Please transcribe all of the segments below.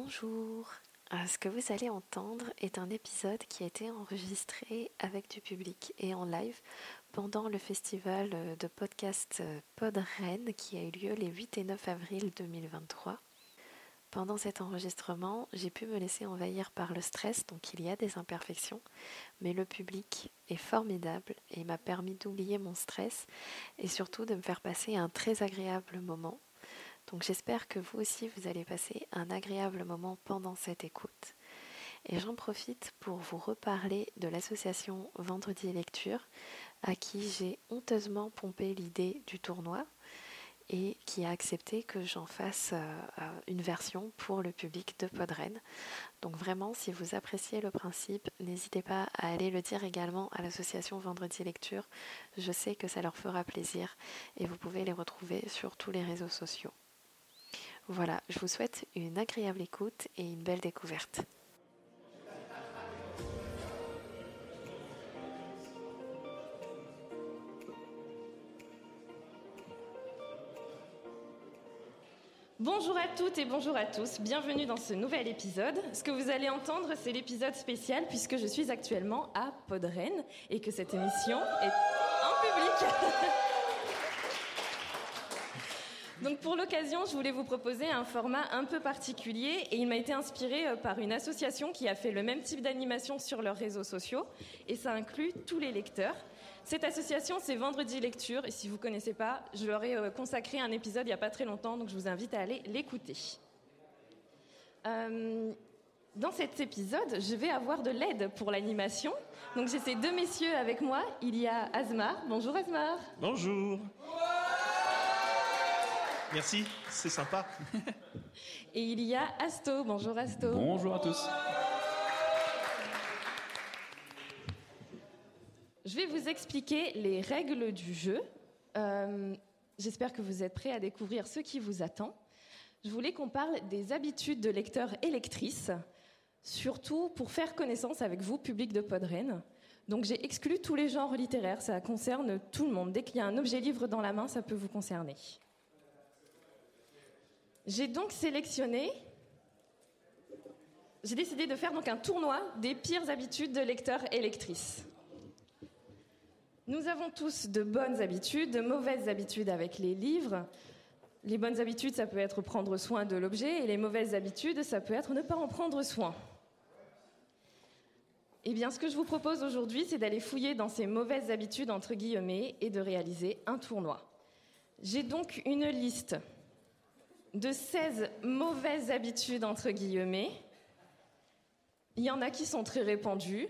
Bonjour. Euh, ce que vous allez entendre est un épisode qui a été enregistré avec du public et en live pendant le festival de podcast Pod Rennes qui a eu lieu les 8 et 9 avril 2023. Pendant cet enregistrement, j'ai pu me laisser envahir par le stress, donc il y a des imperfections, mais le public est formidable et m'a permis d'oublier mon stress et surtout de me faire passer un très agréable moment. Donc j'espère que vous aussi vous allez passer un agréable moment pendant cette écoute. Et j'en profite pour vous reparler de l'association Vendredi Lecture, à qui j'ai honteusement pompé l'idée du tournoi et qui a accepté que j'en fasse euh, euh, une version pour le public de Podren. Donc vraiment, si vous appréciez le principe, n'hésitez pas à aller le dire également à l'association Vendredi Lecture. Je sais que ça leur fera plaisir et vous pouvez les retrouver sur tous les réseaux sociaux. Voilà, je vous souhaite une agréable écoute et une belle découverte. Bonjour à toutes et bonjour à tous, bienvenue dans ce nouvel épisode. Ce que vous allez entendre, c'est l'épisode spécial puisque je suis actuellement à Podren et que cette émission est en public. Donc pour l'occasion, je voulais vous proposer un format un peu particulier et il m'a été inspiré euh, par une association qui a fait le même type d'animation sur leurs réseaux sociaux et ça inclut tous les lecteurs. Cette association, c'est Vendredi Lecture, et si vous ne connaissez pas, je leur ai euh, consacré un épisode il n'y a pas très longtemps, donc je vous invite à aller l'écouter. Euh, dans cet épisode, je vais avoir de l'aide pour l'animation. Donc j'ai ces deux messieurs avec moi. Il y a Asmar. Bonjour Asmar. Bonjour. Merci, c'est sympa. Et il y a Asto. Bonjour Asto. Bonjour à tous. Je vais vous expliquer les règles du jeu. Euh, J'espère que vous êtes prêts à découvrir ce qui vous attend. Je voulais qu'on parle des habitudes de lecteurs et lectrices, surtout pour faire connaissance avec vous, public de Podren. Donc j'ai exclu tous les genres littéraires, ça concerne tout le monde. Dès qu'il y a un objet livre dans la main, ça peut vous concerner. J'ai donc sélectionné, j'ai décidé de faire donc un tournoi des pires habitudes de lecteurs et lectrices. Nous avons tous de bonnes habitudes, de mauvaises habitudes avec les livres. Les bonnes habitudes, ça peut être prendre soin de l'objet, et les mauvaises habitudes, ça peut être ne pas en prendre soin. Eh bien, ce que je vous propose aujourd'hui, c'est d'aller fouiller dans ces mauvaises habitudes, entre guillemets, et de réaliser un tournoi. J'ai donc une liste de 16 mauvaises habitudes, entre guillemets. Il y en a qui sont très répandues.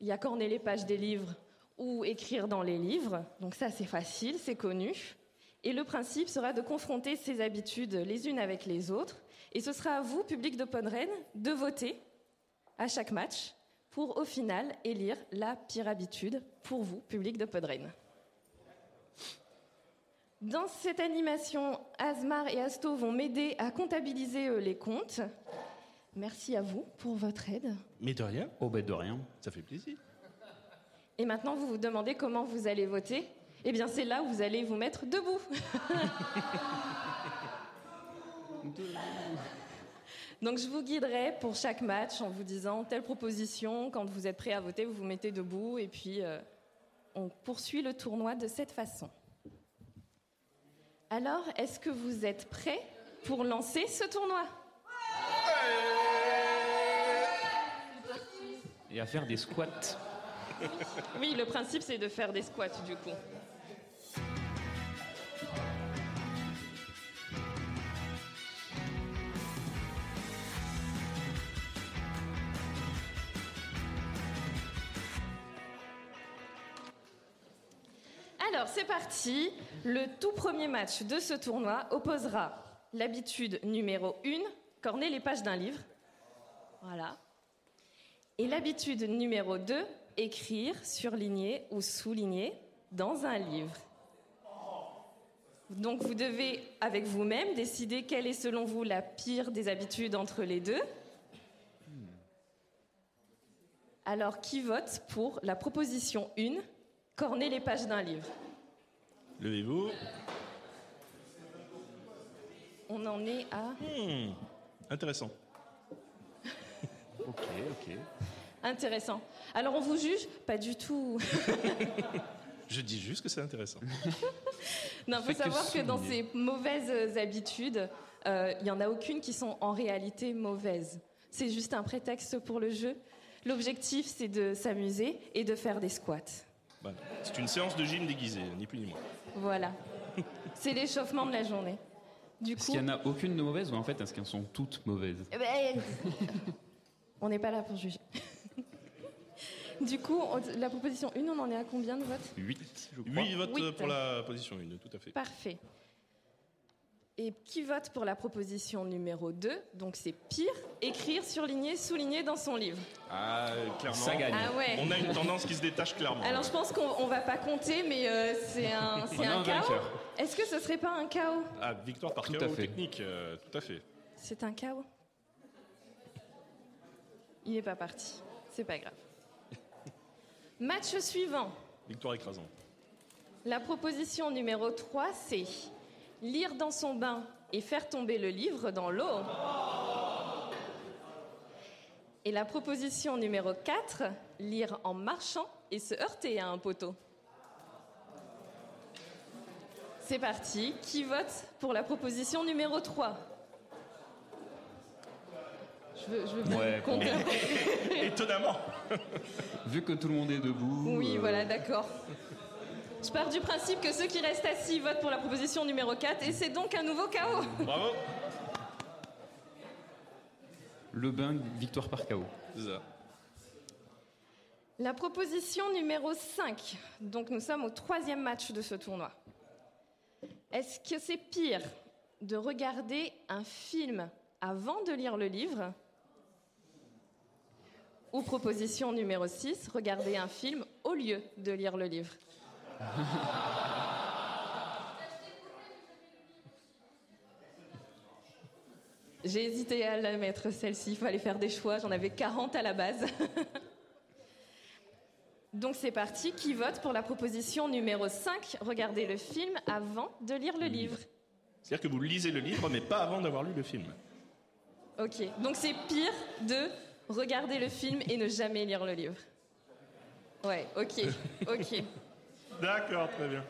Il y a corner les pages des livres ou écrire dans les livres. Donc ça, c'est facile, c'est connu. Et le principe sera de confronter ces habitudes les unes avec les autres. Et ce sera à vous, public de Podren, de voter à chaque match pour, au final, élire la pire habitude pour vous, public de Podren. Dans cette animation, Asmar et Asto vont m'aider à comptabiliser euh, les comptes. Merci à vous pour votre aide. Mais de rien. Au bête de rien. Ça fait plaisir. Et maintenant, vous vous demandez comment vous allez voter Eh bien, c'est là où vous allez vous mettre debout. Donc, je vous guiderai pour chaque match en vous disant telle proposition. Quand vous êtes prêt à voter, vous vous mettez debout et puis euh, on poursuit le tournoi de cette façon. Alors, est-ce que vous êtes prêts pour lancer ce tournoi? Et à faire des squats. Oui, le principe c'est de faire des squats du coup. Alors c'est parti. Le tout premier match de ce tournoi opposera l'habitude numéro 1, corner les pages d'un livre. Voilà. Et l'habitude numéro 2, écrire, surligner ou souligner dans un livre. Donc vous devez, avec vous-même, décider quelle est selon vous la pire des habitudes entre les deux. Alors qui vote pour la proposition 1, corner les pages d'un livre Levez-vous. On en est à... Hmm, Intéressant. Ok, ok. Intéressant. Alors on vous juge Pas du tout. Je dis juste que c'est intéressant. Non, il faut que savoir que dans ces mauvaises habitudes, euh, il n'y en a aucune qui sont en réalité mauvaises. C'est juste un prétexte pour le jeu. L'objectif, c'est de s'amuser et de faire des squats. Voilà. C'est une séance de gym déguisée, ni plus ni moins. Voilà. C'est l'échauffement de la journée. Du Est-ce coup, qu'il y en a aucune de mauvaise ou en fait est-ce qu'elles sont toutes mauvaises? Eh ben, on n'est pas là pour juger. Du coup, la proposition 1, on en est à combien de votes? 8, je crois. 8 votes Huit. pour la position 1, tout à fait. Parfait. Et qui vote pour la proposition numéro 2 Donc c'est pire, écrire, surligner, souligner dans son livre. Ah, clairement. Ça gagne. Ah ouais. On a une tendance qui se détache clairement. Alors je pense qu'on on va pas compter, mais euh, c'est un, On c'est a un un chaos. Est-ce que ce serait pas un chaos? Ah, victoire par Tout chaos technique, euh, tout à fait. C'est un chaos. Il n'est pas parti. C'est pas grave. Match suivant. Victoire écrasante. La proposition numéro 3, c'est lire dans son bain et faire tomber le livre dans l'eau. Et la proposition numéro 4, lire en marchant et se heurter à un poteau. C'est parti. Qui vote pour la proposition numéro 3 je veux, je veux bien Ouais, compter. Étonnamment. Vu que tout le monde est debout. Oui, euh, voilà, d'accord. Je pars du principe que ceux qui restent assis votent pour la proposition numéro 4 et c'est donc un nouveau chaos. Bravo. Le bain, victoire par. C'est ça. La proposition numéro 5. Donc nous sommes au troisième match de ce tournoi. Est-ce que c'est pire de regarder un film avant de lire le livre Ou proposition numéro 6, regarder un film au lieu de lire le livre? J'ai hésité à la mettre celle-ci, il fallait faire des choix, j'en avais 40 à la base. Donc c'est parti, qui vote pour la proposition numéro 5 Regardez le film avant de lire le livre. C'est-à-dire que vous lisez le livre, mais pas avant d'avoir lu le film. Ok, donc c'est pire de regarder le film et ne jamais lire le livre. Ouais, ok, ok. D'accord, très bien.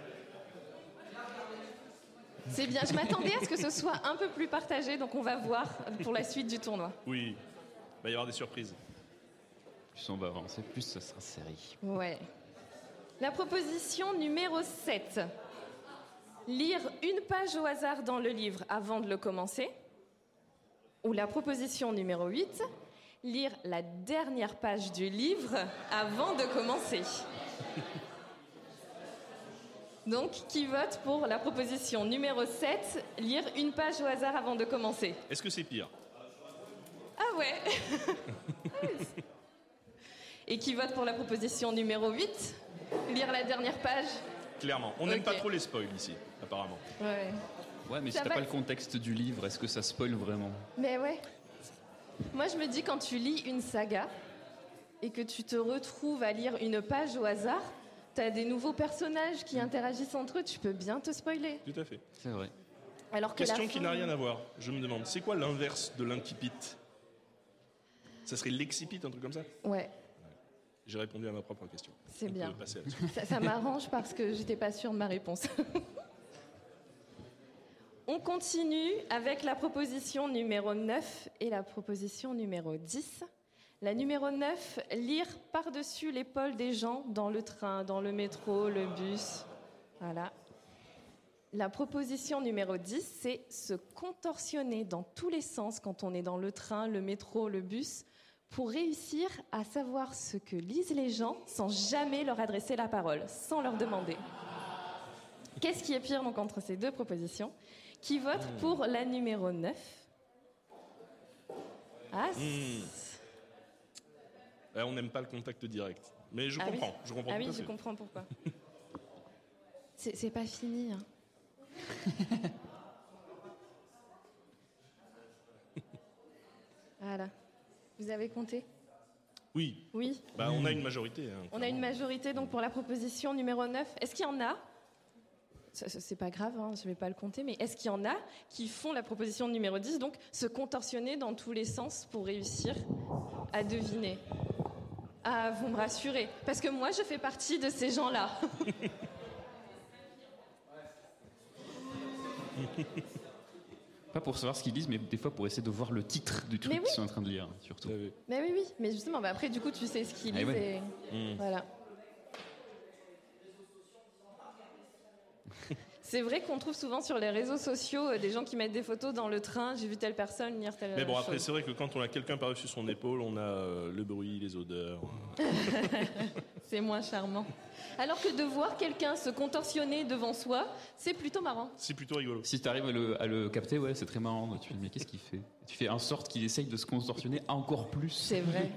C'est bien, je m'attendais à ce que ce soit un peu plus partagé, donc on va voir pour la suite du tournoi. Oui, il va y avoir des surprises. Plus on va avancer, plus ça sera serré. Ouais. La proposition numéro 7. Lire une page au hasard dans le livre avant de le commencer. Ou la proposition numéro 8. Lire la dernière page du livre avant de commencer. Donc, qui vote pour la proposition numéro 7 Lire une page au hasard avant de commencer? Est-ce que c'est pire? Ah ouais Et qui vote pour la proposition numéro 8 Lire la dernière page? Clairement. On n'aime pas trop les spoils ici, apparemment. Ouais. Ouais, mais Ça si t'as pas le contexte du livre, est-ce que ça spoil vraiment? Mais ouais. Moi, je me dis, quand tu lis une saga et que tu te retrouves à lire une page au hasard, t'as des nouveaux personnages qui interagissent entre eux, tu peux bien te spoiler. Tout à fait. C'est vrai. Alors que Question qui n'a rien à voir. Je me demande, c'est quoi l'inverse de l'incipit? Ça serait l'excipit, un truc comme ça? Ouais, J'ai répondu à ma propre question. C'est bien. ça m'arrange parce que j'étais pas sûre de ma réponse. On continue avec la proposition numéro 9 et la proposition numéro 10. La numéro 9, lire par-dessus l'épaule des gens dans le train, dans le métro, le bus. Voilà. La proposition numéro 10, c'est se contorsionner dans tous les sens quand on est dans le train, le métro, le bus, pour réussir à savoir ce que lisent les gens sans jamais leur adresser la parole, sans leur demander. Qu'est-ce qui est pire donc entre ces deux propositions Qui vote pour la numéro 9 Ah, c- Euh, on n'aime pas le contact direct. Mais je Ah oui. comprends. Je comprends ah oui, je fait. comprends pourquoi. C'est pas fini. hein. voilà. Vous avez compté? Oui, Oui. bah, on a une majorité. hein, On a une majorité donc pour la proposition numéro 9. Est-ce qu'il y en a? C'est pas grave, hein, je vais pas le compter, mais est-ce qu'il y en a qui font la proposition numéro 10, donc se contorsionner dans tous les sens pour réussir à deviner? Ah, vous me rassurez, parce que moi, je fais partie de ces gens-là. Pas pour savoir ce qu'ils lisent, mais des fois pour essayer de voir le titre du truc oui. qu'ils sont en train de lire, surtout. mais oui, oui, mais justement, bah après, du coup, tu sais ce qu'ils Ah ouais. et Hmm. voilà. C'est vrai qu'on trouve souvent sur les réseaux sociaux euh, des gens qui mettent des photos dans le train. J'ai vu telle personne lire telle Mais bon, après, c'est vrai que quand on a quelqu'un par-dessus son épaule, on a euh, le bruit, les odeurs. C'est moins charmant. Alors que de voir quelqu'un se contorsionner devant soi, c'est plutôt marrant. C'est plutôt rigolo. Si tu arrives à le, à le capter, ouais, c'est très marrant. Tu te dis, mais qu'est-ce qu'il fait? Tu fais en sorte qu'il essaye de se contorsionner encore plus. C'est vrai.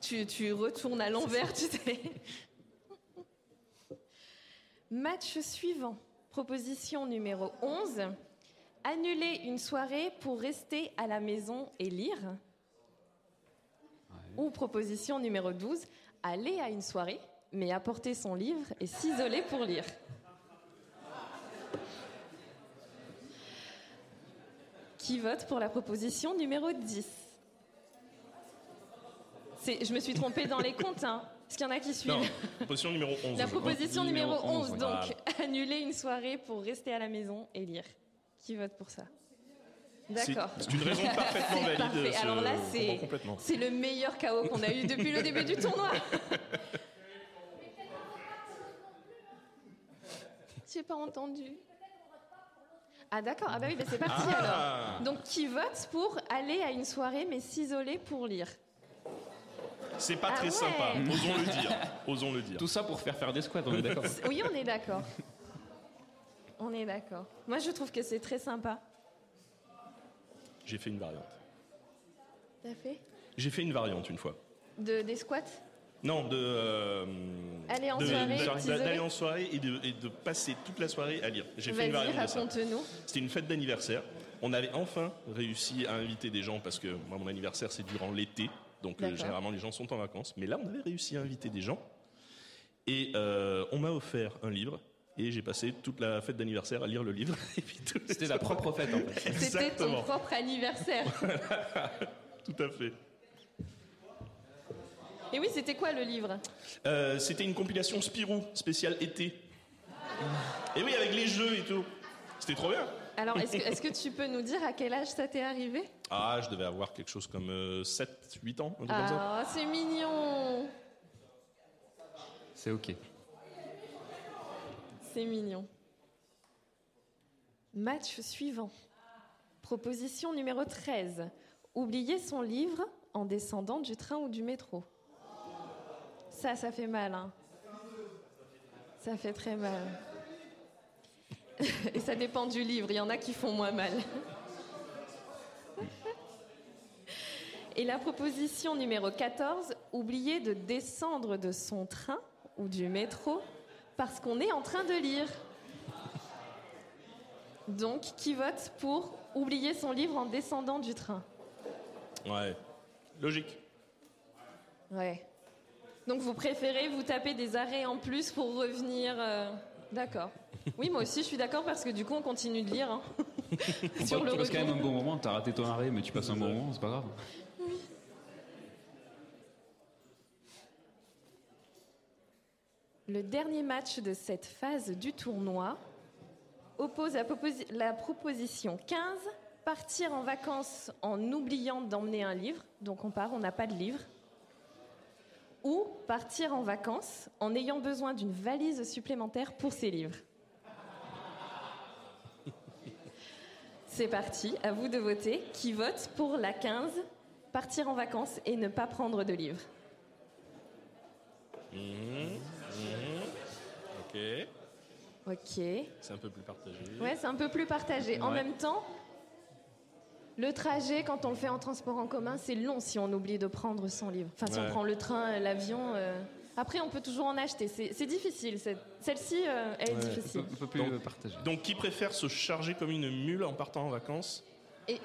tu, tu retournes à l'envers, tu sais. Match suivant. Proposition numéro 11. Annuler une soirée pour rester à la maison et lire. Ou proposition numéro 12. Aller à une soirée, mais apporter son livre et s'isoler pour lire. Qui vote pour la proposition numéro 10 C'est- Je me suis trompée dans les comptes, hein. Est-ce qu'il y en a qui suivent Non, proposition numéro 11. La proposition Numéro numéro 11, 11, donc voilà. annuler une soirée pour rester à la maison et lire. Qui vote pour ça? C'est- D'accord. C'est une raison parfaitement valide. parfait. ce- Alors là. C'est le meilleur chaos qu'on a eu depuis le début du tournoi. J'ai pas entendu? Ah d'accord, ah bah oui, bah c'est parti Ah. alors. Donc qui vote pour aller à une soirée mais s'isoler pour lire? C'est pas Ah très ouais. sympa, osons le dire. Osons le dire. Tout ça pour faire faire des squats, on est d'accord Oui, on est d'accord. On est d'accord. Moi je trouve que c'est très sympa. J'ai fait une variante. T'as fait? J'ai fait une variante une fois. de, Des squats? Non, de. euh, Aller en de- soirée, D'aller en soirée et de, et de passer toute la soirée à lire. J'ai fait une variante de. C'était une fête d'anniversaire. On avait enfin réussi à inviter des gens parce que moi, mon anniversaire, c'est durant l'été. Donc, euh, généralement, les gens sont en vacances. Mais là, on avait réussi à inviter des gens. Et euh, on m'a offert un livre. Et j'ai passé toute la fête d'anniversaire à lire le livre. Et puis tout le C'était la propre fête en fait. C'était ton propre anniversaire. Tout à fait. Et oui, c'était quoi le livre? Euh, C'était une compilation Spirou spéciale été. Et oui, avec les jeux et tout. C'était trop bien. Alors, est-ce que, tu peux nous dire à quel âge ça t'est arrivé? Ah, je devais avoir quelque chose comme 7, 8 ans. Ah, c'est mignon C'est ok. C'est mignon. Match suivant. Proposition numéro 13. Oublier son livre en descendant du train ou du métro. Ça, ça fait mal. Hein. Ça fait très mal. Et ça dépend du livre. Il y en a qui font moins mal. Et la proposition numéro 14. Oublier de descendre de son train ou du métro parce qu'on est en train de lire. Donc, qui vote pour oublier son livre en descendant du train? Ouais. Logique. Ouais. Donc, vous préférez vous taper des arrêts en plus pour revenir euh, D'accord. Oui, moi aussi, je suis d'accord parce que du coup, on continue de lire. hein. Sur le tu passes quand retour. même un bon moment, t'as raté ton arrêt, mais tu passes un bon moment, c'est pas grave. Le dernier match de cette phase du tournoi oppose la, proposi- la proposition 15, partir en vacances en oubliant d'emmener un livre, donc on part, on n'a pas de livre, ou partir en vacances en ayant besoin d'une valise supplémentaire pour ses livres. C'est parti, à vous de voter. Qui vote pour la 15, partir en vacances et ne pas prendre de livre Ok. Ok. C'est un peu plus partagé. Ouais, c'est un peu plus partagé. En même temps, le trajet, quand on le fait en transport en commun, c'est long si on oublie de prendre son livre. Enfin, si Ouais. on prend le train, l'avion. euh, Après, on peut toujours en acheter. C'est difficile. Celle-ci, euh, elle est Ouais. Difficile. peu, un peu plus Donc- partagé. Donc, qui préfère se charger comme une mule en partant en vacances Et...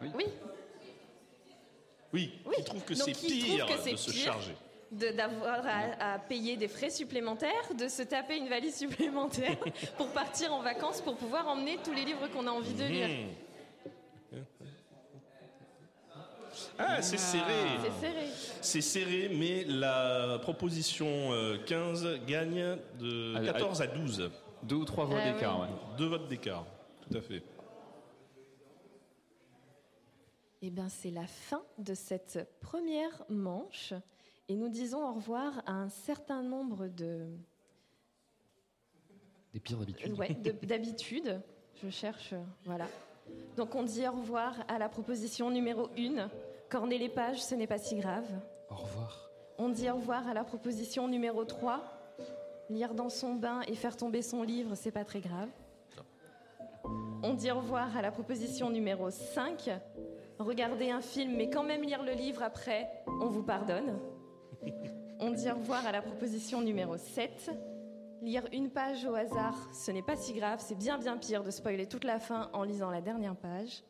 Oui. Oui, Oui. Oui. Qui trouve que c'est pire que de se pire charger d'avoir à, à payer des frais supplémentaires, de se taper une valise supplémentaire pour partir en vacances, pour pouvoir emmener tous les livres qu'on a envie de lire. Mmh. Ah, c'est serré. C'est serré. C'est serré, mais la proposition euh, 15 gagne de Ah, 14 à 12. Deux ou trois voix Ah d'écart, oui. ouais. Deux votes d'écart. Tout à fait. Eh bien, c'est la fin de cette première manche. Et nous disons au revoir à un certain nombre de, Des pires habitudes. ouais, de- d'habitudes. Je cherche, euh, voilà. Donc, on dit au revoir à la proposition numéro 1. Corner les pages, ce n'est pas si grave. Au revoir. On dit au revoir à la proposition numéro 3. Lire dans son bain et faire tomber son livre, c'est pas très grave. On dit au revoir à la proposition numéro 5. Regarder un film, mais quand même lire le livre après, on vous pardonne. On dit au revoir à la proposition numéro 7. Lire une page au hasard, ce n'est pas si grave, c'est bien bien pire de spoiler toute la fin en lisant la dernière page.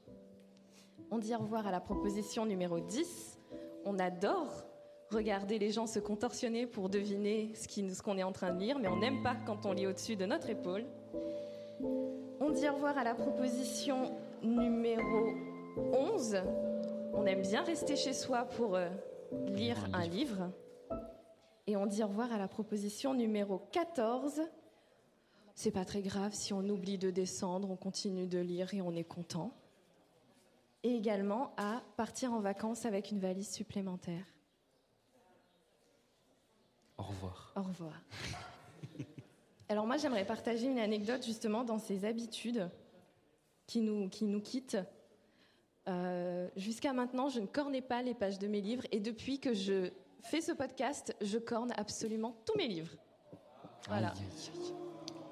On dit au revoir à la proposition numéro 10. On adore regarder les gens se contorsionner pour deviner ce qu'on est en train de lire, mais on n'aime pas quand on lit au-dessus de notre épaule. On dit au revoir à la proposition numéro 11. On aime bien rester chez soi pour euh, lire un livre. Et on dit au revoir à la proposition numéro 14. C'est pas très grave si on oublie de descendre, on continue de lire et on est content. Et également à partir en vacances avec une valise supplémentaire. Au revoir. Au revoir. Alors moi, j'aimerais partager une anecdote justement dans ces habitudes qui nous, qui nous quittent. Euh, Jusqu'à maintenant, je ne cornais pas les pages de mes livres et depuis que je fais ce podcast, je corne absolument tous mes livres. Voilà, Aïe, aïe, aïe.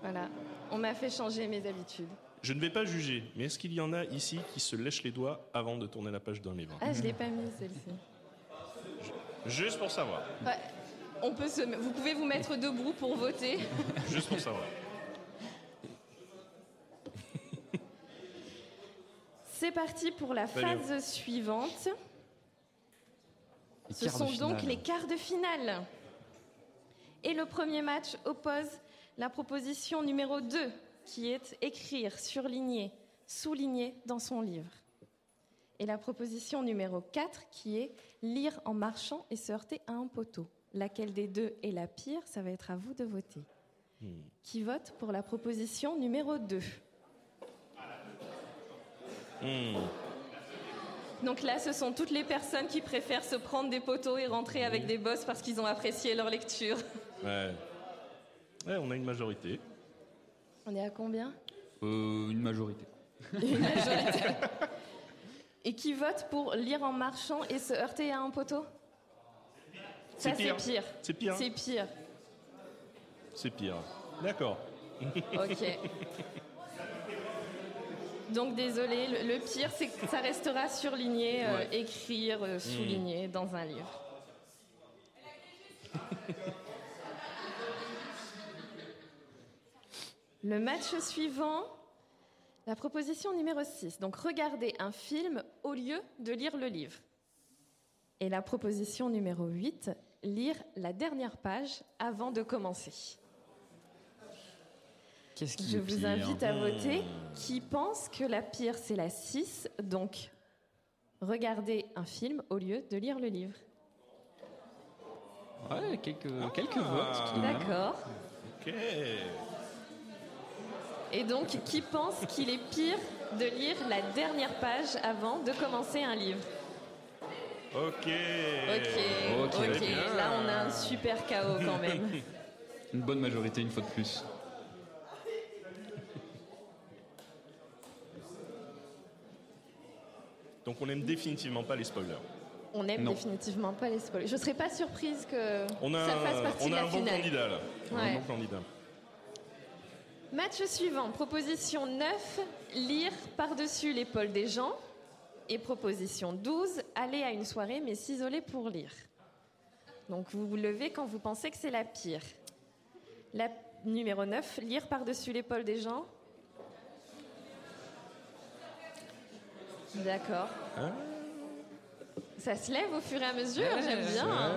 voilà. On m'a fait changer mes habitudes. Je ne vais pas juger, mais est-ce qu'il y en a ici qui se lèchent les doigts avant de tourner la page d'un livre? Ah, je l'ai pas mis celle-ci. Juste pour savoir. Ouais, on peut se... Vous pouvez vous mettre debout pour voter. Juste pour savoir. C'est parti pour la phase suivante. Ce sont donc les quarts de finale. Et le premier match oppose la proposition numéro 2, qui est écrire, surligner, souligner dans son livre. Et la proposition numéro 4, qui est lire en marchant et se heurter à un poteau. Laquelle des deux est la pire, ça va être à vous de voter. Qui vote pour la proposition numéro 2 Hmm. Donc là, ce sont toutes les personnes qui préfèrent se prendre des poteaux et rentrer avec des bosses parce qu'ils ont apprécié leur lecture. Ouais. Ouais, on a une majorité. On est à combien? Euh, une majorité. Une majorité. Et qui vote pour lire en marchant et se heurter à un poteau? Ça, C'est pire. c'est pire. C'est pire. C'est pire. C'est pire. D'accord. Ok. Donc désolé, le, le pire, c'est que ça restera surligné, euh, Ouais. écrire, euh, souligner dans un livre. Le match suivant, la proposition numéro 6. Donc regarder un film au lieu de lire le livre. Et la proposition numéro 8, lire la dernière page avant de commencer. Qu'est-ce qui Je est vous pire invite à voter. Qui pense que la pire, c'est la 6, donc regardez un film au lieu de lire le livre. Ouais, quelques, quelques votes. tout de même. D'accord. Ok. Et donc, qui pense qu'il est pire de lire la dernière page avant de commencer un livre Ok. Ok, Ok. Là, on a un super chaos quand même. Une bonne majorité, une fois de plus. Donc on n'aime définitivement pas les spoilers. On n'aime définitivement pas les spoilers. Je serais pas surprise que On a, ça fasse partie on de a la un bon finale. candidat là. On a. Un bon candidat. Match suivant, proposition 9, lire par-dessus l'épaule des gens. Et proposition 12, aller à une soirée mais s'isoler pour lire. Donc vous vous levez quand vous pensez que c'est la pire. La numéro 9, lire par-dessus l'épaule des gens. D'accord. Hein Ça se lève au fur et à mesure, j'aime bien.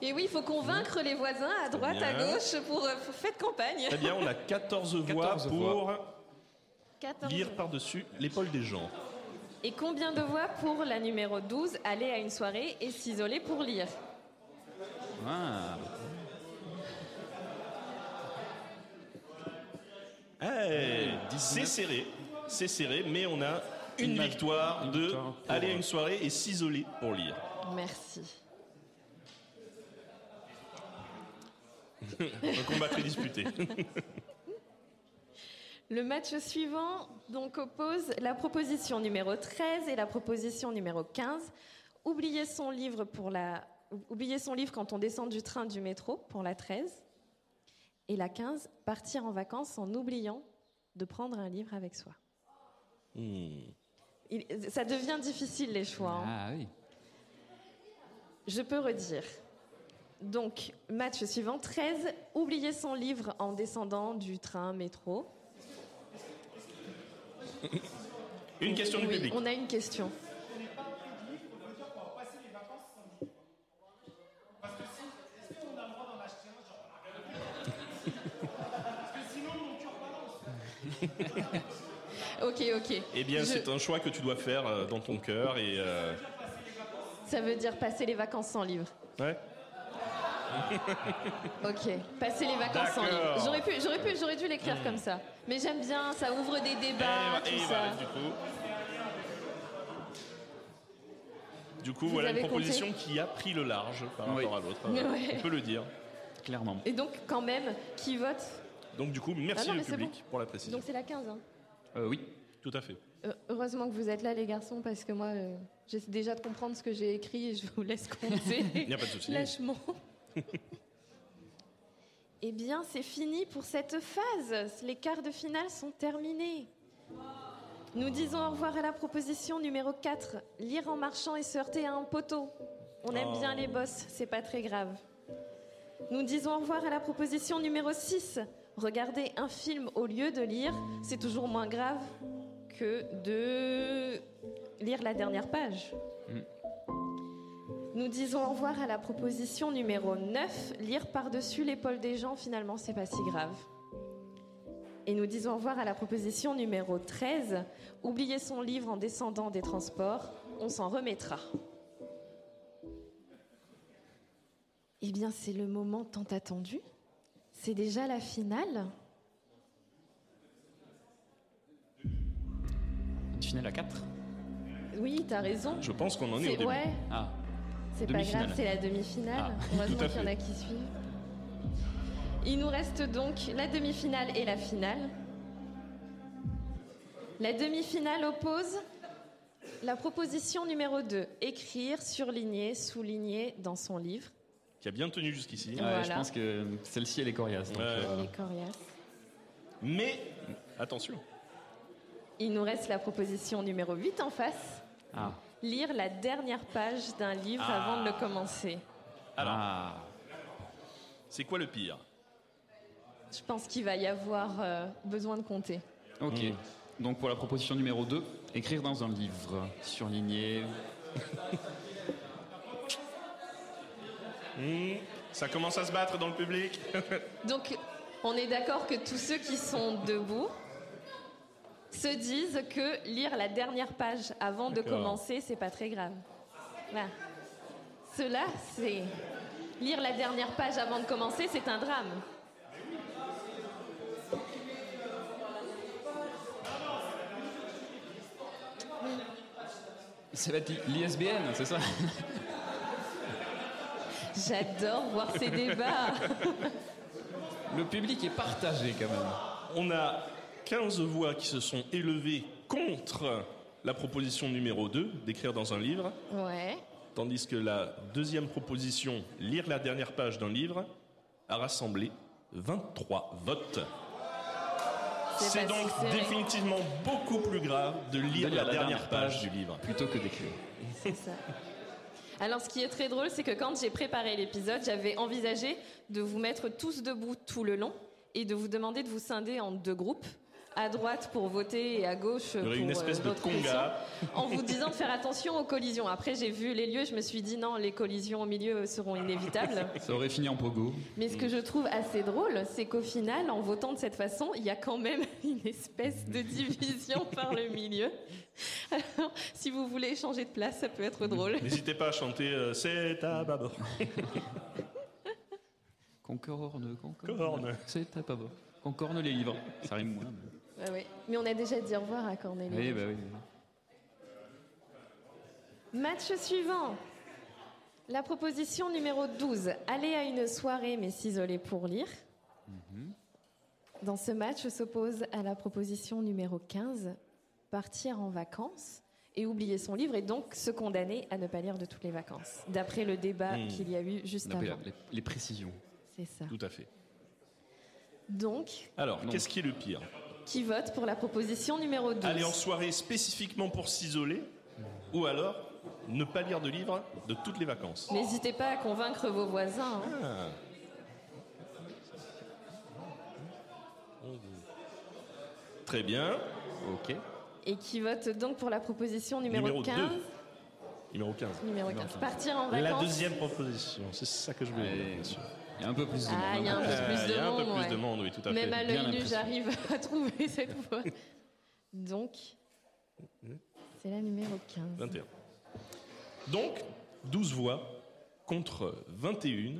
Et oui, il faut convaincre les voisins à droite, à gauche pour, euh, pour faites campagne. Très bien, on a 14 voix 14 pour voix. 14. lire par-dessus l'épaule des gens. Et combien de voix pour la numéro 12, aller à une soirée et s'isoler pour lire Ah, Eh, 19. c'est serré, c'est serré, mais on a une, Une victoire une de victoire aller à une soirée et s'isoler pour lire. Merci. Un combat très disputé. Le match suivant donc oppose la proposition numéro 13 et la proposition numéro 15. Oublier son livre pour la oublier son livre quand on descend du train du métro pour la 13 et la 15 partir en vacances en oubliant de prendre un livre avec soi. Hmm. Il- ça devient difficile les choix. hein. ah oui. Je peux redire. Donc, match suivant 13, oublier son livre en descendant du train métro. Une question du Oui, public. On a une question. Ok, ok. Eh bien, Je- c'est un choix que tu dois faire euh, dans ton cœur et euh, Ça veut dire passer les vacances sans livre. ouais. Ok, passer les vacances sans livre. J'aurais pu, j'aurais pu, j'aurais dû l'écrire comme ça. Mais j'aime bien, ça ouvre des débats, et, tout et ça. voilà, du coup. Du coup, Vous voilà une avez proposition qui a pris le large par Oui. rapport à l'autre. euh, Ouais. On peut le dire. Clairement. Et donc, quand même, qui vote? Donc, du coup, merci Ah non, le c'est public pour la précision. Donc c'est la 15. Hein. Euh, oui. Tout à fait. Euh, Heureusement que vous êtes là, les garçons, parce que moi, euh, j'essaie déjà de comprendre ce que j'ai écrit et je vous laisse compter. Il n'y a pas de souci. Lâchement. eh bien, c'est fini pour cette phase. Les quarts de finale sont terminés. Nous disons au revoir à la proposition numéro 4, lire en marchant et se heurter à un poteau. On aime Oh. bien les bosses, c'est pas très grave. Nous disons au revoir à la proposition numéro 6, regarder un film au lieu de lire, c'est toujours moins grave que de lire la dernière page. Nous disons au revoir à la proposition numéro 9, lire par-dessus l'épaule des gens, finalement, c'est pas si grave. Et nous disons au revoir à la proposition numéro 13, oublier son livre en descendant des transports, on s'en remettra. Eh bien, c'est le moment tant attendu. C'est déjà la finale. Une finale à 4 Oui, t'as raison. Je pense qu'on en est, au C'est début. ouais, Ah, c'est pas grave, c'est la demi-finale. Ah, Heureusement qu'il y en a qui suivent. Il nous reste donc la demi-finale et la finale. La demi-finale oppose la proposition numéro 2, écrire, surligner, souligner dans son livre. Qui a bien tenu jusqu'ici. Ouais, Voilà. je pense que celle-ci, elle est coriace. donc, Ouais. euh, Elle est coriace. Mais, attention. Il nous reste la proposition numéro 8 en face. Ah. Lire la dernière page d'un livre Ah. avant de le commencer. Alors, Ah. c'est quoi le pire? Je pense qu'il va y avoir euh, besoin de compter. Ok. Mm. Donc pour la proposition numéro 2, écrire dans un livre, surligner. Hmm, Ça commence à se battre dans le public. Donc, on est d'accord que tous ceux qui sont debout se disent que lire la dernière page avant de commencer, c'est pas très grave. Voilà. Cela, c'est. Lire la dernière page avant de commencer, c'est un drame. Ça va être l'ISBN, c'est ça? J'adore voir ces débats. Le public est partagé quand même. On a 15 voix qui se sont élevées contre la proposition numéro 2, d'écrire dans un livre, Ouais. tandis que la deuxième proposition, lire la dernière page d'un livre, a rassemblé 23 votes. C'est donc serré. définitivement beaucoup plus grave de lire, De lire la, dernière page du livre. Plutôt que d'écrire. C'est ça. Alors, ce qui est très drôle, c'est que quand j'ai préparé l'épisode, j'avais envisagé de vous mettre tous debout tout le long et de vous demander de vous scinder en deux groupes à droite pour voter et à gauche pour une espèce euh, de votre conga. en vous disant de faire attention aux collisions. Après, j'ai vu les lieux, je me suis dit non, les collisions au milieu seront inévitables. Ça aurait fini en pogo. Mais ce que je trouve assez drôle, c'est qu'au final, en votant de cette façon, il y a quand même une espèce de division par le milieu. Alors, si vous voulez changer de place, ça peut être drôle. N'hésitez pas à chanter euh, C'est à bâbord. Concorne, concorne. Corne. C'est à bon. Concorne les livres. Ça rime moins. mais- Ouais, ouais. Mais on a déjà dit au revoir à Cornélie. Oui, bah oui. Match suivant. La proposition numéro 12. Aller à une soirée mais s'isoler pour lire. Dans ce match s'oppose à la proposition numéro 15. Partir en vacances et oublier son livre et donc se condamner à ne pas lire de toutes les vacances. D'après le débat Hmm. qu'il y a eu juste avant. les, les précisions. C'est ça. Tout à fait. Donc, Alors, qu'est-ce qui est le pire? Qui vote pour la proposition numéro 12 Aller en soirée spécifiquement pour s'isoler ou alors ne pas lire de livres de toutes les vacances N'hésitez pas à convaincre vos voisins. hein. Ah. Très bien. Ok. Et qui vote donc pour la proposition numéro, Numéro 15 deux. Numéro 15. Numéro 15. Partir en La vacances. deuxième proposition, c'est ça que je voulais dire, bien sûr. Il y a un peu plus de Ah, monde, il y a un peu plus de il y a un peu monde, plus ouais. de monde, oui, tout à Même fait. à Bien l'œil nu, j'arrive à trouver cette fois. Donc, c'est la numéro 15. 21. Donc, 12 voix contre 21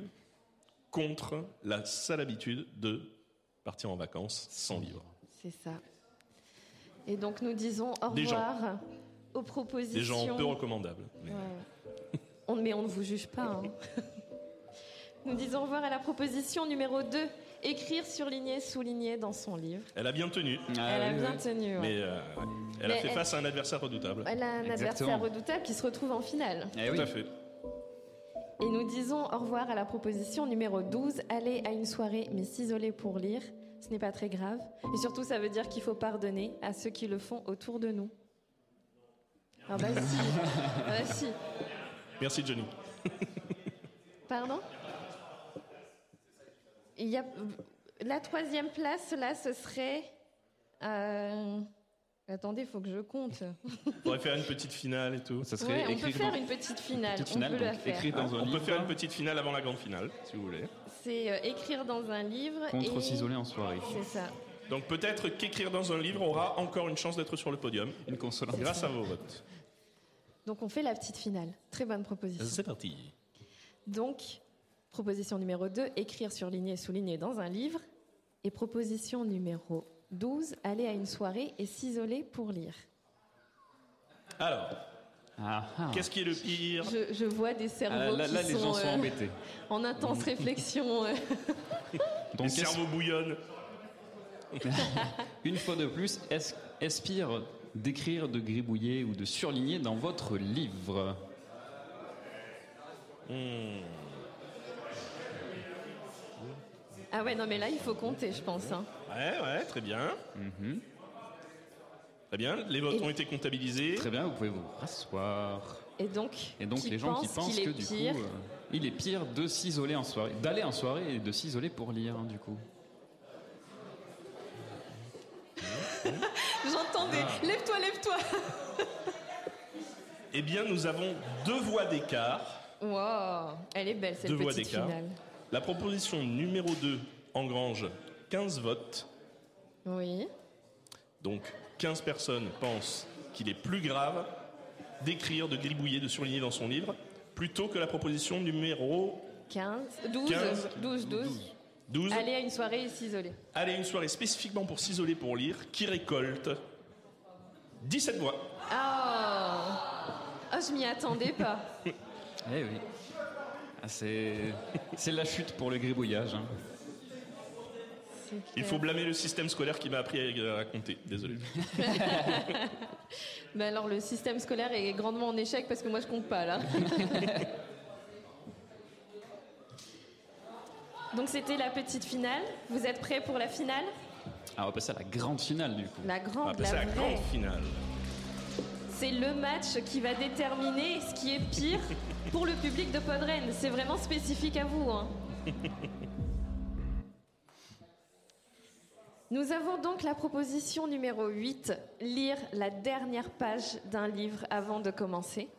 contre la sale habitude de partir en vacances sans livre. C'est ça. Et donc, nous disons au Des gens. revoir aux propositions. Des gens peu recommandables. mais- Ouais. On, mais on ne vous juge pas. hein. Nous disons au revoir à la proposition numéro 2. Écrire, surligner, souligner dans son livre. Elle a bien tenu, Ah, Elle a oui, bien oui. tenu. ouais. mais euh, elle a fait elle- face à un adversaire redoutable. Elle a un Exactement. adversaire redoutable qui se retrouve en finale. Eh Tout oui. à fait. Et nous disons au revoir à la proposition numéro 12, aller à une soirée mais s'isoler pour lire. Ce n'est pas très grave. Et surtout, ça veut dire qu'il faut pardonner à ceux qui le font autour de nous. Ah bah si. Ah bah si. Merci Johnny. Pardon? Il y a... La troisième place, là, ce serait... euh, Attendez, il faut que je compte. On pourrait faire une petite finale et tout. Ça serait Ouais, on peut écrire faire dans- une petite finale. petite on peut la donc faire. écrire dans un On peut livre faire une petite finale avant la grande finale, si vous voulez. C'est euh, écrire dans un livre. contre et... s'isoler en soirée. C'est ça. Donc peut-être qu'écrire dans un livre aura encore une chance d'être sur le podium, Une console. grâce à vos votes. Donc on fait la petite finale. Très bonne proposition. C'est parti. Donc, proposition numéro 2, écrire, surligner, souligner dans un livre. Et proposition numéro 12, aller à une soirée et s'isoler pour lire. Alors, Ah, ah. qu'est-ce qui est le pire Je, je vois des cerveaux Ah, là, qui là, les sont, gens sont euh, embêtés. en intense réflexion. euh. Les Donc, est-ce- cerveaux bouillonnent. une fois de plus, est aspire d'écrire, de gribouiller ou de surligner dans votre livre Ah ouais, non mais là, il faut compter, je pense. hein. Ouais, ouais, très bien. Mhm. Très bien, les votes Et- ont été comptabilisés. Très bien, vous pouvez vous rasseoir. Et donc, Et donc qui les gens qui pensent pensent qu'il que est du pire, coup, euh, il est pire de s'isoler en soirée, d'aller en soirée et de s'isoler pour lire, hein, du coup. j'entendais. Ah. Lève-toi, lève-toi. Eh bien, nous avons deux voix d'écart. Wow, elle est belle cette Deux voix petite d'écart. finale. La proposition numéro 2 engrange 15 votes. Oui. Donc 15 personnes pensent qu'il est plus grave d'écrire, de gribouiller, de surligner dans son livre, plutôt que la proposition numéro 15, 12, 15, 12, 12. 12. Aller à une soirée et s'isoler. Aller à une soirée spécifiquement pour s'isoler pour lire, qui récolte 17 voix. Ah, oh, je m'y attendais pas. Eh oui. Ah, c'est c'est la chute pour le gribouillage. hein. Il faut blâmer le système scolaire qui m'a appris à, à compter. Désolé. Ben alors le système scolaire est grandement en échec parce que moi je compte pas là. Donc c'était la petite finale. Vous êtes prêts pour la finale? Ah, on va passer à la grande finale du coup. La On va grande, passer la à la vraie. grande finale. C'est le match qui va déterminer ce qui est pire pour le public de Podren. C'est vraiment spécifique à vous. hein. Nous avons donc la proposition numéro 8, lire la dernière page d'un livre avant de commencer,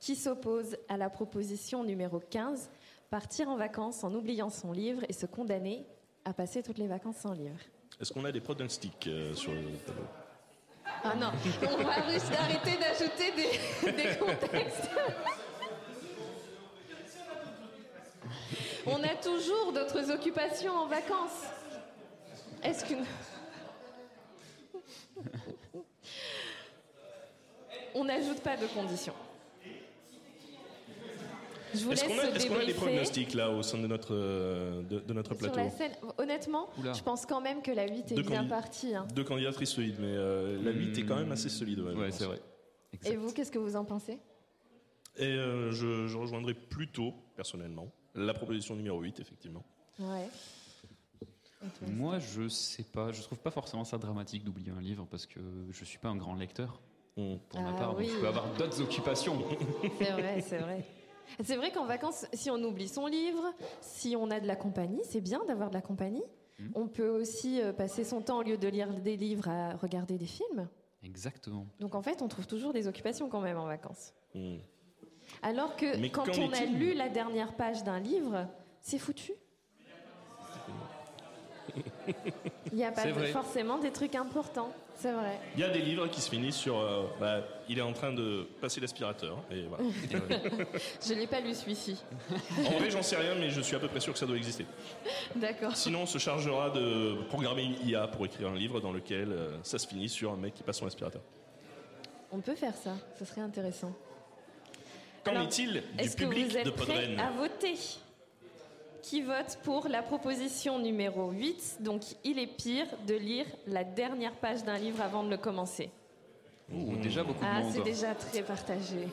qui s'oppose à la proposition numéro 15, partir en vacances en oubliant son livre et se condamner à passer toutes les vacances sans livre. Est-ce qu'on a des pronostics euh, sur le tableau? Ah non, on va arrêter d'ajouter des, contextes. On a toujours d'autres occupations en vacances. Est-ce que... On n'ajoute pas de conditions. Je vous laisse Est-ce qu'on a, est-ce qu'on a des débriefer. pronostics là au sein de notre, euh, de, de notre Sur plateau la scène, honnêtement, Oula. je pense quand même que la 8 est Deux bien candid- partie. hein. Deux candidatrices solides, mais euh, la 8 est quand même assez solide. ouais, je Ouais, pense. c'est vrai. Et vous, qu'est-ce que vous en pensez? Et euh, je, je rejoindrai plutôt, personnellement, la proposition numéro 8, effectivement. Ouais. Moi, je sais pas. Je trouve pas forcément ça dramatique d'oublier un livre parce que je suis pas un grand lecteur Mm. pour ma Ah part. donc oui. je peux avoir d'autres occupations. C'est vrai, c'est vrai. C'est vrai qu'en vacances, si on oublie son livre, si on a de la compagnie, c'est bien d'avoir de la compagnie. Mhm. On peut aussi euh, passer son temps, au lieu de lire des livres, à regarder des films. Exactement. Donc en fait, on trouve toujours des occupations quand même en vacances. Mm. Alors que Mais quand on a lu la dernière page d'un livre, c'est foutu. Il n'y a pas de- forcément des trucs importants. C'est vrai. Il y a des livres qui se finissent sur. euh, bah, il est en train de passer l'aspirateur. Et voilà. Je l'ai pas lu celui-ci. en vrai, j'en sais rien, mais je suis à peu près sûr que ça doit exister. D'accord. Sinon, on se chargera de programmer une IA pour écrire un livre dans lequel euh, ça se finit sur un mec qui passe son aspirateur. On peut faire ça. Ce serait intéressant. Qu'en est-il du Est-ce que public vous êtes de prêts Podren? à voter? Qui vote pour la proposition numéro 8 Donc, il est pire de lire la dernière page d'un livre avant de le commencer. Ouh, déjà beaucoup de Ah, monde. c'est déjà très partagé.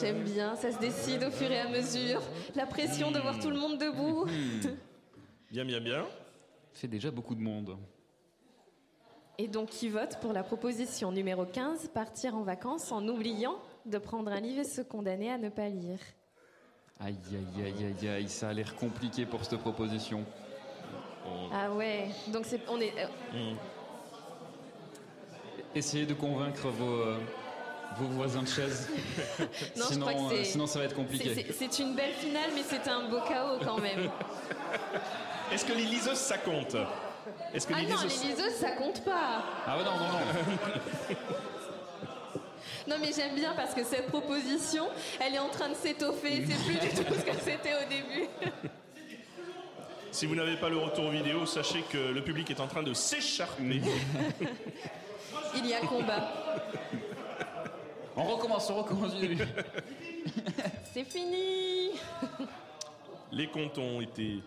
J'aime bien, ça se décide au fur et à mesure. La pression de voir tout le monde debout. Bien, bien, bien. fait déjà beaucoup de monde. Et donc, qui vote pour la proposition numéro 15 Partir en vacances en oubliant de prendre un livre et se condamner à ne pas lire. Aïe, aïe, aïe, aïe, aïe, ça a l'air compliqué pour cette proposition. Ah ouais, donc c'est, on est, euh, Essayez de convaincre vos, euh, vos voisins de chaise. Non, je sinon, crois que euh, c'est- sinon, ça va être c'est, compliqué. c'est- c'est une belle finale, mais c'était un beau chaos quand même. Est-ce que les liseuses, ça compte? Est-ce que Ah les non, liseuses- les liseuses, ça compte pas. Ah ouais, non, non, non. Non, mais j'aime bien parce que cette proposition, elle est en train de s'étoffer. C'est plus du tout ce que c'était au début. Si vous n'avez pas le retour vidéo, sachez que le public est en train de s'écharper. Il y a combat. On recommence, on recommence du début. C'est fini. Les comptes ont été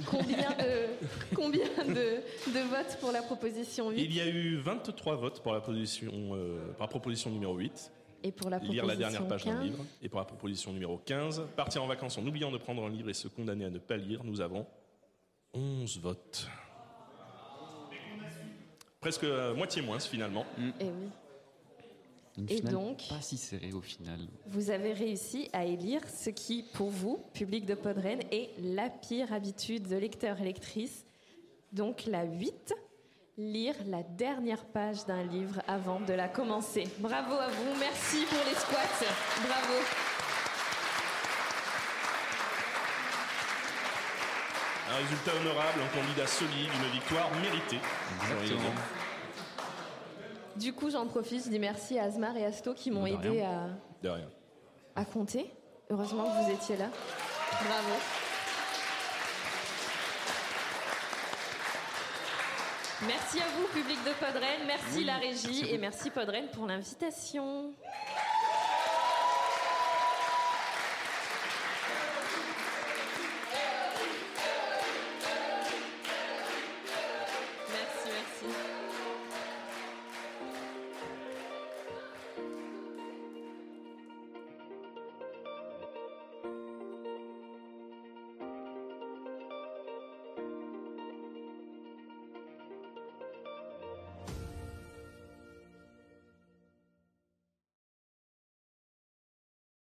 Combien de, combien de, de votes pour la proposition 8 Il y a eu 23 votes pour la position, euh, par proposition numéro 8, et pour la lire proposition la dernière page d'un 15 livre, et pour la proposition numéro 15, partir en vacances en oubliant de prendre un livre et se condamner à ne pas lire, nous avons 11 votes. Presque euh, moitié moins finalement. Eh oui. Une Et donc Pas si serré au final. Vous avez réussi à élire ce qui, pour vous, public de Podren, est la pire habitude de lecteur et lectrice. Donc la 8, lire la dernière page d'un livre avant de la commencer. Bravo à vous, merci pour les squats. Bravo. Un résultat honorable, un candidat solide, une victoire méritée. Exactement. Du coup, j'en profite, je dis merci à Asmar et Asto qui m'ont aidé à, De rien. à compter. Heureusement que vous étiez là. Bravo. Merci à vous, public de Podren. Merci la régie et merci Podren pour l'invitation.